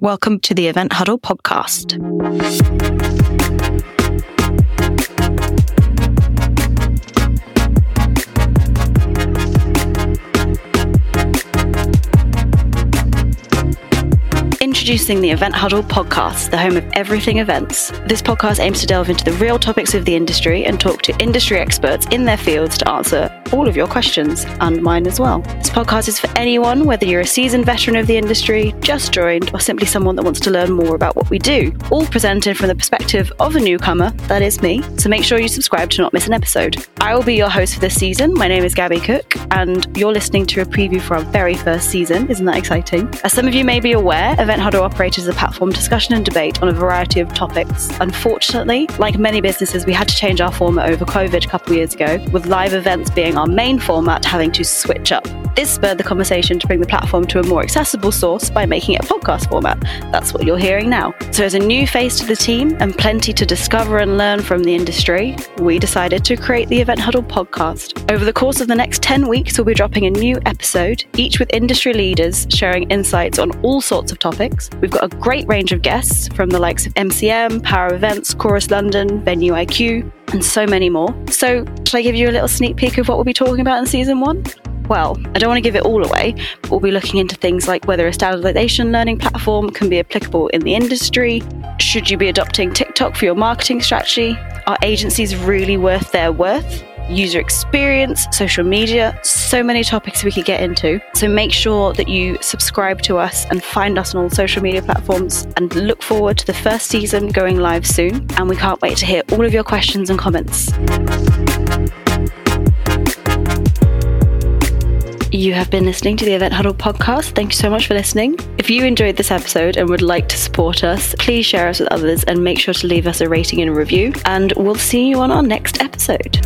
Welcome to the Event Huddle podcast. Introducing the Event Huddle podcast, the home of everything events. This podcast aims to delve into the real topics of the industry and talk to industry experts in their fields to answer all of your questions and mine as well. This podcast is for anyone, whether you're a seasoned veteran of the industry, just joined, or simply someone that wants to learn more about what we do. All presented from the perspective of a newcomer, that is me. So make sure you subscribe to not miss an episode. I will be your host for this season. My name is Gabby Cook, and you're listening to a preview for our very first season. Isn't that exciting? As some of you may be aware, Event Huddle operates as a platform for discussion and debate on a variety of topics. Unfortunately, like many businesses, we had to change our format over COVID a couple of years ago, with live events being our main format having to switch up. This spurred the conversation to bring the platform to a more accessible source by making it a podcast format. That's what you're hearing now. So, as a new face to the team and plenty to discover and learn from the industry, we decided to create the Event Huddle podcast. Over the course of the next 10 weeks, we'll be dropping a new episode, each with industry leaders sharing insights on all sorts of topics. We've got a great range of guests from the likes of MCM, Power Events, Chorus London, Venue IQ, and so many more. So, shall I give you a little sneak peek of what we'll be talking about in season one? Well, I don't want to give it all away, but we'll be looking into things like whether a standardization learning platform can be applicable in the industry. Should you be adopting TikTok for your marketing strategy? Are agencies really worth their worth? User experience, social media, so many topics we could get into. So make sure that you subscribe to us and find us on all social media platforms and look forward to the first season going live soon. And we can't wait to hear all of your questions and comments. You have been listening to the Event Huddle podcast. Thank you so much for listening. If you enjoyed this episode and would like to support us, please share us with others and make sure to leave us a rating and a review. And we'll see you on our next episode.